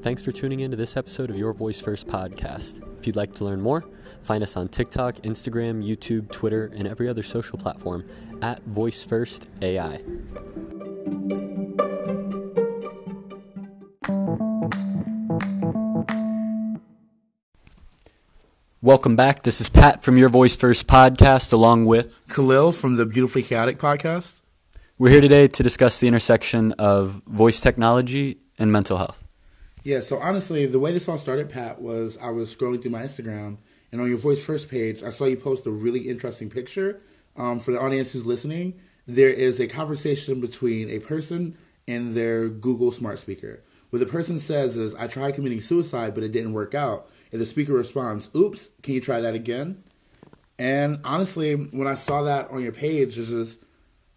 Thanks for tuning in to this episode of Your Voice First podcast. If you'd like to learn more, find us on TikTok, Instagram, YouTube, Twitter, and every other social platform at Voice First AI. Welcome back. This is Pat from Your Voice First podcast, along with Kahlil from the Beautifully Chaotic podcast. We're here today to discuss the intersection of voice technology and mental health. Yeah, so honestly, the way this all started, Pat, was I was scrolling through my Instagram, and on your Voice First page, I saw you post a really interesting picture. Um, for the audience who's listening, there is a conversation between a person and their Google Smart Speaker. What the person says is, I tried committing suicide, but it didn't work out. And the speaker responds, Oops, can you try that again? And honestly, when I saw that on your page, it just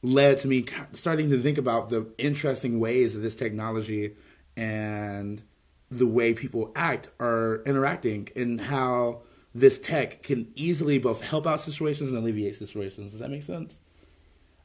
led to me starting to think about the interesting ways that this technology and the way people act are interacting and how this tech can easily both help out situations and alleviate situations. Does that make sense?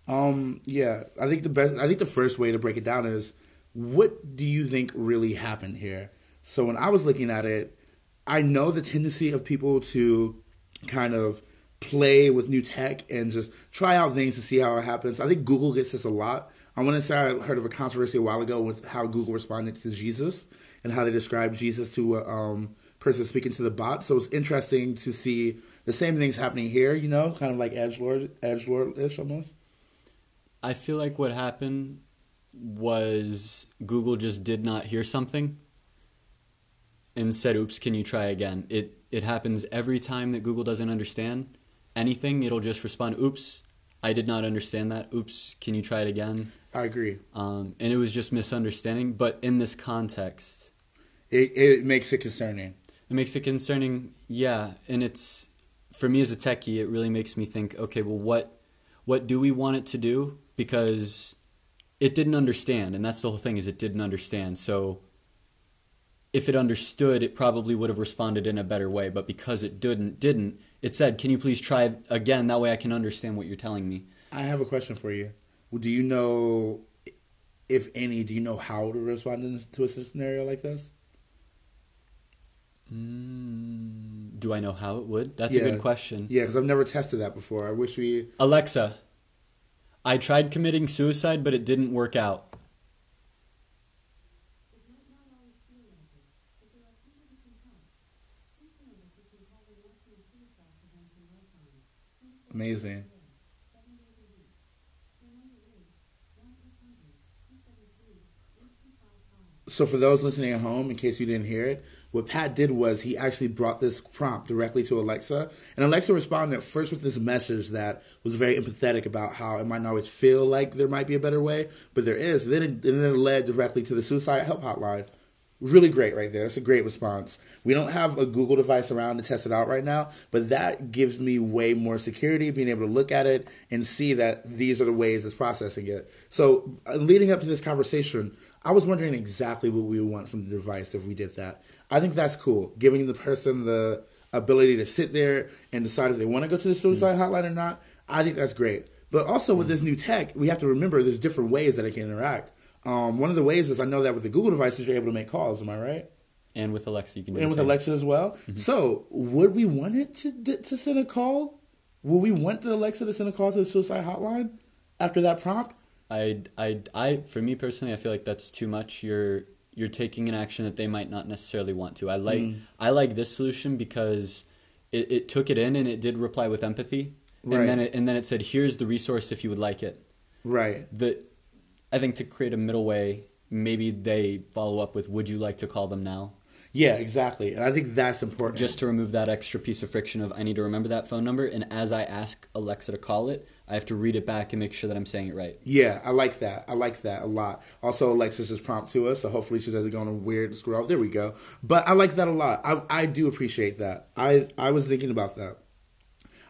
Um, yeah, I think the best, I think the first way to break it down is what do you think really happened here? So when I was looking at it, I know the tendency of people to kind of play with new tech and just try out things to see how it happens. I think Google gets this a lot. I want to say I heard of a controversy a while ago with how Google responded to Jesus and how they described Jesus to a um, person speaking to the bot. So it's interesting to see the same things happening here. You know, kind of like edge lord, edge lord ish almost. I feel like what happened was Google just did not hear something and said, "Oops, can you try again?" It it happens every time that Google doesn't understand anything. It'll just respond, "Oops, I did not understand that. Oops, can you try it again?" I agree. Um, and it was just misunderstanding. But in this context, it it makes it concerning. It makes it concerning, yeah. And it's for me as a techie, it really makes me think. Okay, well, what what do we want it to do? Because it didn't understand, and that's the whole thing. Is it didn't understand. So if it understood, it probably would have responded in a better way. But because it didn't, didn't, it said, "Can you please try again? That way, I can understand what you're telling me." I have a question for you. Do you know, if any, do you know how to respond to a scenario like this? Mm, do I know how it would? That's yeah. a good question. Yeah, because I've never tested that before. I wish we. Alexa, I tried committing suicide, but it didn't work out. Amazing. So, for those listening at home, in case you didn't hear it, what Pat did was he actually brought this prompt directly to Alexa, and Alexa responded first with this message that was very empathetic about how it might not always feel like there might be a better way, but there is. And then it, and then it led directly to the suicide help hotline, Really great right there. That's a great response. We don't have a Google device around to test it out right now, but that gives me way more security, being able to look at it and see that these are the ways it's processing it. So, uh, leading up to this conversation, I was wondering exactly what we would want from the device if we did that. I think that's cool, giving the person the ability to sit there and decide if they want to go to the suicide mm. hotline or not. I think that's great. But also with mm. this new tech, we have to remember there's different ways that it can interact. Um, one of the ways is I know that with the Google devices, you're able to make calls. Am I right? And with Alexa, you can. And with same. Alexa as well. Mm-hmm. So, would we want it to to send a call? Will we want the Alexa to send a call to the suicide hotline after that prompt? I, I, I, for me personally, I feel like that's too much. You're you're taking an action that they might not necessarily want to. I like mm. I like this solution because it, it took it in and it did reply with empathy, and then it, and then it said, "Here's the resource if you would like it." Right. The I think to create a middle way, maybe they follow up with, "Would you like to call them now?" Yeah, exactly, and I think that's important. Just to remove that extra piece of friction of I need to remember that phone number, and as I ask Alexa to call it, I have to read it back and make sure that I'm saying it right. Yeah, I like that. I like that a lot. Also, Alexa's just prompt to us, so hopefully she doesn't go on a weird scroll. There we go. But I like that a lot. I I do appreciate that. I I was thinking about that.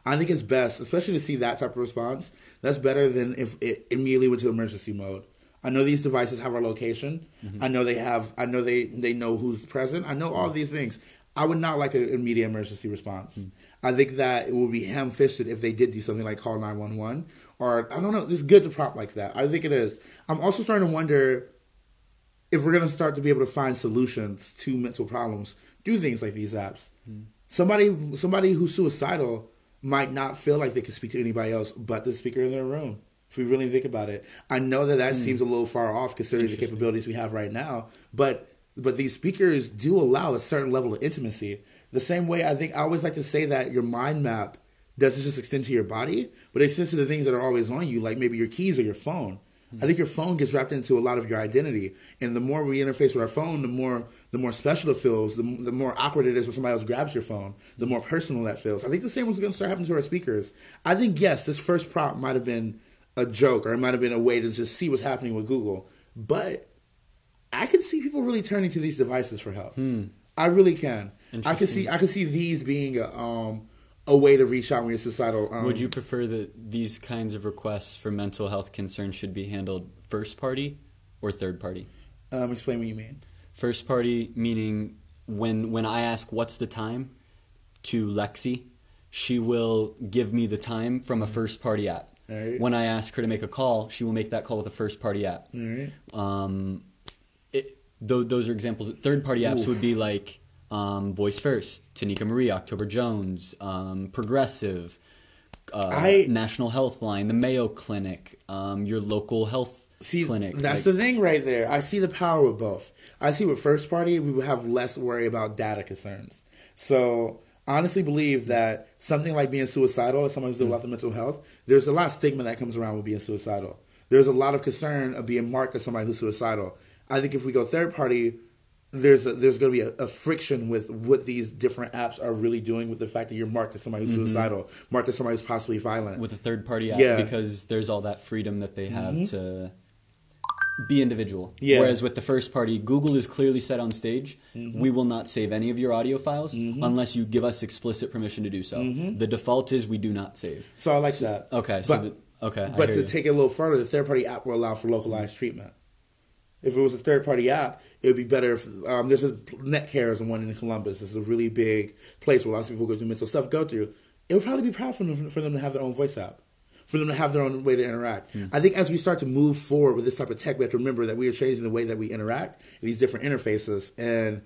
I think it's best, especially to see that type of response. That's better than if it immediately went to emergency mode. I know these devices have our location. Mm-hmm. I know they have. I know they they know who's present. I know all these things. I would not like an immediate emergency response. Mm-hmm. I think that it would be ham fisted if they did do something like call nine one one or I don't know. It's good to prop like that. I think it is. I'm also starting to wonder if we're gonna start to be able to find solutions to mental problems through things like these apps, hmm. somebody somebody who's suicidal might not feel like they can speak to anybody else but the speaker in their room. If we really think about it, I know that that hmm. seems a little far off considering the capabilities we have right now, but but these speakers do allow a certain level of intimacy. The same way I think I always like to say that your mind map doesn't just extend to your body, but it extends to the things that are always on you, like maybe your keys or your phone. I think your phone gets wrapped into a lot of your identity, and the more we interface with our phone, the more the more special it feels. The, the more awkward it is when somebody else grabs your phone. The more personal that feels. I think the same was going to start happening to our speakers. I think yes, this first prop might have been a joke, or it might have been a way to just see what's happening with Google, but I can see people really turning to these devices for help. Hmm. I really can. I can see. I can see these being a, um, a way to reach out when you're suicidal. Um, Would you prefer that these kinds of requests for mental health concerns should be handled first party or third party? um, explain what you mean? First party meaning when when I ask what's the time to Lexi, she will give me the time from a first party app. Alright. When I ask her to make a call, she will make that call with a first party app. All right. Um, it, th- those are examples. Third party apps Oof. would be like um, Voice First, Tanika Marie, October Jones, um, Progressive, uh, I- National Health Line, the Mayo Clinic, um, your local health See, clinic. that's like- the thing right there. I see the power of both. I see with first party, we would have less worry about data concerns. So, honestly believe that something like being suicidal, or someone who's dealing with mental health, there's a lot of stigma that comes around with being suicidal. There's a lot of concern of being marked as somebody who's suicidal. I think if we go third party, there's a, there's going to be a, a friction with what these different apps are really doing with the fact that you're marked as somebody who's suicidal, marked as somebody who's possibly violent. with a third party app Yeah. Mm-hmm. because there's all that freedom that they have to be individual. Yeah. Whereas with the first party, Google is clearly set on stage. Mm-hmm. We will not save any of your audio files unless you give us explicit permission to do so. The default is we do not save. so I like that. Okay, so But- the, okay, But to you. take it a little further, the third party app will allow for localized treatment. If it was a third party app, it would be better if um, there's a Netcare is the one in Columbus. It's a really big place where lots of people go through mental stuff go through. It would probably be proud for them, for them to have their own voice app, for them to have their own way to interact. Hmm. I think as we start to move forward with this type of tech, we have to remember that we are changing the way that we interact these different interfaces and.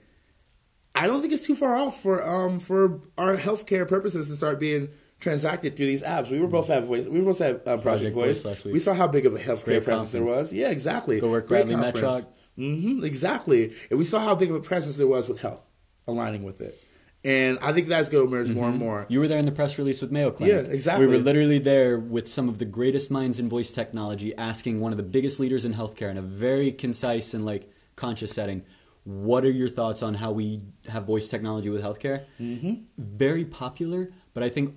I don't think it's too far off for um for our healthcare purposes to start being transacted through these apps. We were both at voice. We were both at um, Project, Project Voice. Voice last week. We saw how big of a healthcare Great presence there was. Yeah, exactly. Go work Great Bradley conference. Metrock. hmm exactly. And we saw how big of a presence there was with health aligning with it. And I think that's going to emerge more and more. You were there in the press release with Mayo Clinic. Yeah, exactly. We were literally there with some of the greatest minds in voice technology, asking one of the biggest leaders in healthcare in a very concise and like conscious setting. What are your thoughts on how we have voice technology with healthcare? Mm-hmm. Very popular, but I think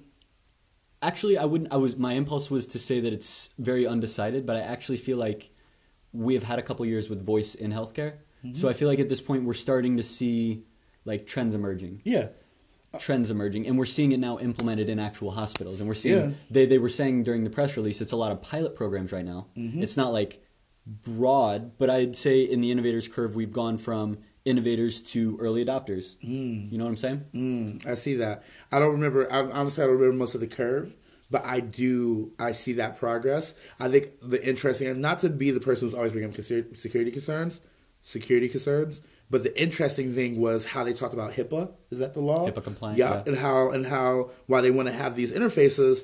actually I wouldn't. I was my impulse was to say that it's very undecided, but I actually feel like we have had a couple years with voice in healthcare, Mm-hmm. so I feel like at this point we're starting to see like trends emerging Yeah. trends emerging and we're seeing it now implemented in actual hospitals and we're seeing Yeah. they, they were saying during the press release it's a lot of pilot programs right now Mm-hmm. it's not like broad but i'd say in the innovators curve we've gone from innovators to early adopters you know what i'm saying Mm, I see that. I don't remember. I, honestly, I don't remember most of the curve, but I do. I see that progress. I think the interesting, and not to be the person who's always bringing up security concerns, security concerns, but the interesting thing was how they talked about HIPAA. Is that the law? HIPAA compliance, Yeah, yeah. and how and how why they want to have these interfaces,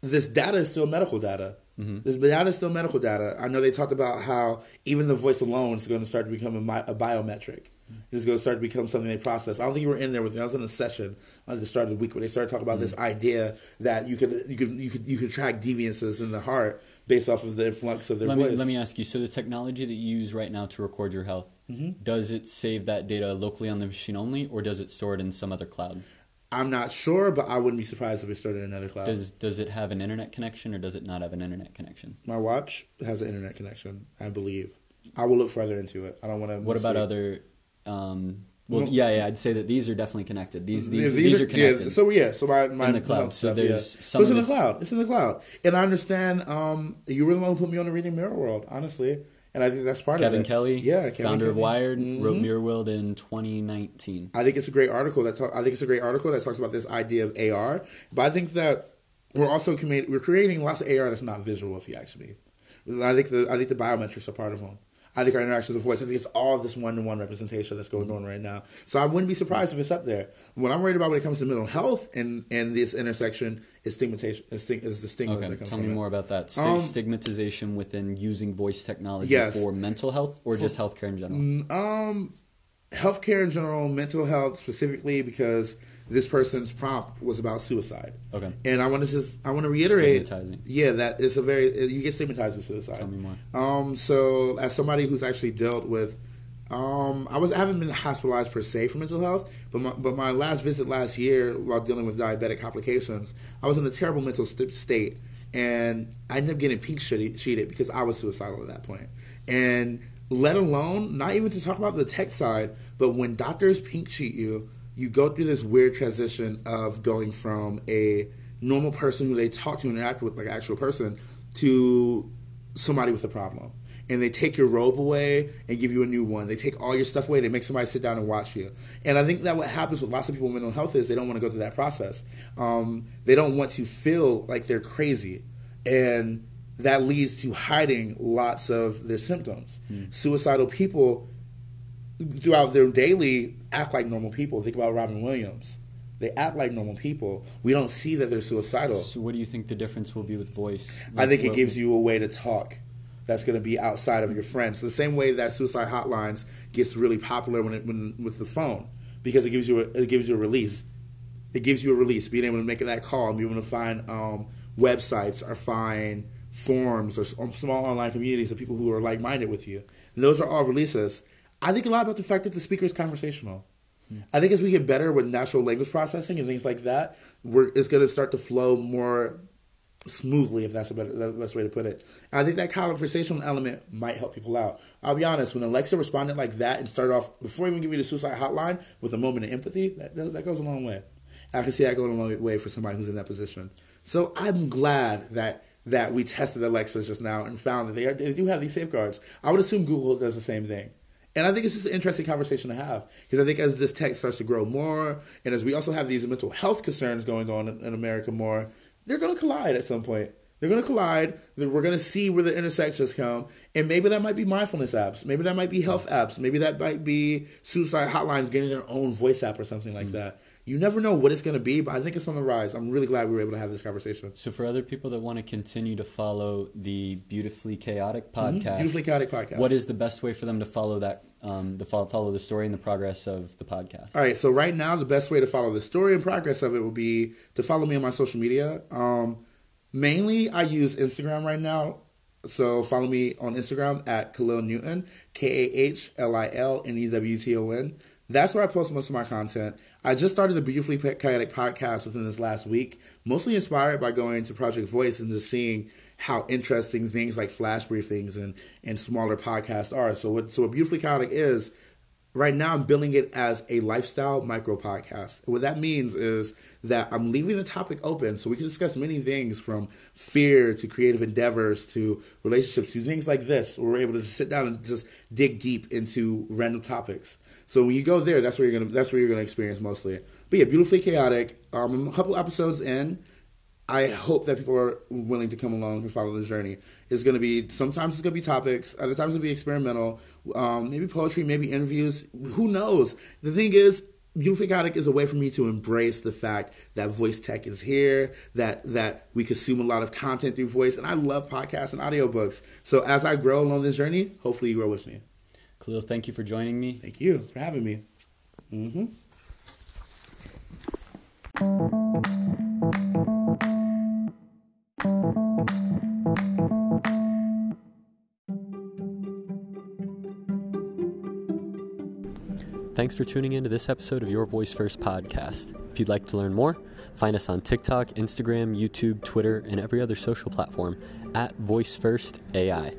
this data is still medical data. Mm-hmm. Is still medical data. I know they talked about how even the voice alone is going to start to become a, mi- a biometric. It's going to start to become something they process. I don't think you were in there with me. I was in a session at the start of the week where they started talking about this idea that you could you could you could you could track deviances in the heart based off of the influx of their let voice. me, let me ask you so the technology that you use right now to record your health Mm-hmm. does it save that data locally on the machine only or does it store it in some other cloud I'm not sure, but I wouldn't be surprised if it started another cloud. does does it have an internet connection or does it not have an internet connection My watch has an internet connection, I believe. I will look further into it. I don't want to. What about other? Um, well, No. yeah, yeah. I'd say that these are definitely connected. These these, Yeah, these, are, connected. Yeah, so yeah, so my, my In the cloud. So stuff, there's yeah. some so it's in the cloud. It's in the cloud, and I understand. Um, you were the one who put me on the reading Mirror World, honestly, and I think that's part Kevin of it. Kevin Kelly, yeah, Kevin founder of Kelly. Wired, Mhm. wrote Mirror World in 2019. I think it's a great article. That talk, I think it's a great article that talks about this idea of AR. But I think that we're also commi- we're creating lots of AR that's not visual. If you ask me, I think the I think the biometrics are part of them. I think our interactions with voice, I think it's all this one to one representation that's going on right now. So I wouldn't be surprised if it's up there. What I'm worried about when it comes to mental health and, and this intersection is stigmatization, is, stig- is the stigma Okay, that comes tell me it. more about that. Sti- Um, stigmatization within using voice technology Yes. for mental health or just healthcare in general? Um, healthcare in general, mental health specifically, because this person's prompt was about suicide. Okay. And I want to just I want to reiterate, Stigmatizing. yeah, that it's a very you get stigmatized with suicide. Tell me more. Um, so as somebody who's actually dealt with, um, I was I haven't been hospitalized per se for mental health, but my, but my last visit last year while dealing with diabetic complications, I was in a terrible mental st- state, and I ended up getting pink sheeted because I was suicidal at that point, and let alone not even to talk about the tech side, but when doctors pink sheet you, you go through this weird transition of going from a normal person who they talk to and interact with like an actual person to somebody with a problem. And they take your robe away and give you a new one. They take all your stuff away. They make somebody sit down and watch you. And I think that what happens with lots of people with mental health is they don't want to go through that process. Um, they don't want to feel like they're crazy. And that leads to hiding lots of their symptoms. Suicidal people throughout their daily act like normal people. Think about Robin Williams. They act like normal people. We don't see that they're suicidal. So, what do you think the difference will be with voice? I think it gives you a way to talk that's going to be outside of your friends. The same way that suicide hotlines gets really popular when it, when with the phone because it gives you a, it gives you a release. It gives you a release. Being able to make that call and being able to find um, websites or find forums or um, small online communities of people who are like minded with you. And those are all releases. I think a lot about the fact that the speaker is conversational. I think as we get better with natural language processing and things like that, we're, it's going to start to flow more smoothly, if that's a better, the best way to put it. And I think that conversational element might help people out. I'll be honest, when Alexa responded like that and started off, before even giving you the suicide hotline, with a moment of empathy, that, that, that goes a long way. I can see that going a long way for somebody who's in that position. So I'm glad that that we tested Alexa just now and found that they, are, they do have these safeguards. I would assume Google does the same thing. And I think it's just an interesting conversation to have because I think as this tech starts to grow more, and as we also have these mental health concerns going on in, in America more, they're going to collide at some point. They're going to collide. We're going to see where the intersections come, and maybe that might be mindfulness apps. Maybe that might be health apps. Maybe that might be suicide hotlines getting their own voice app or something like hmm. that. You never know what it's going to be, but I think it's on the rise. I'm really glad we were able to have this conversation. So, for other people that want to continue to follow the Beautifully Chaotic podcast, Mm-hmm. Beautifully chaotic podcast. what is the best way for them to follow that, um, the follow, follow the story and the progress of the podcast? All right, so right now the best way to follow the story and progress of it would be to follow me on my social media. Um, mainly, I use Instagram right now. So follow me on Instagram at Kahlil Newton, K A H L I L N E W T O N. That's where I post most of my content. I just started the Beautifully Chaotic podcast within this last week, mostly inspired by going to Project Voice and just seeing how interesting things like flash briefings and, and smaller podcasts are. So what so what Beautifully Chaotic is, right now I'm billing it as a lifestyle micro podcast. What that means is that I'm leaving the topic open so we can discuss many things from fear to creative endeavors to relationships to things like this. Where we're able to sit down and just dig deep into random topics. So when you go there, that's where you're gonna that's where you're gonna experience mostly. But yeah, beautifully chaotic. Um, a couple episodes in. I hope that people are willing to come along and follow the journey. It's going to be sometimes it's going to be topics, other times it'll be experimental, um, maybe poetry, maybe interviews. Who knows? The thing is, Beautifully Chaotic is a way for me to embrace the fact that voice tech is here, that that we consume a lot of content through voice, and I love podcasts and audiobooks. So as I grow along this journey, hopefully you grow with me. Kahlil, thank you for joining me. Thank you for having me. hmm Thanks for tuning in to this episode of Your Voice First podcast. If you'd like to learn more, find us on TikTok, Instagram, YouTube, Twitter, and every other social platform at Voice First AI.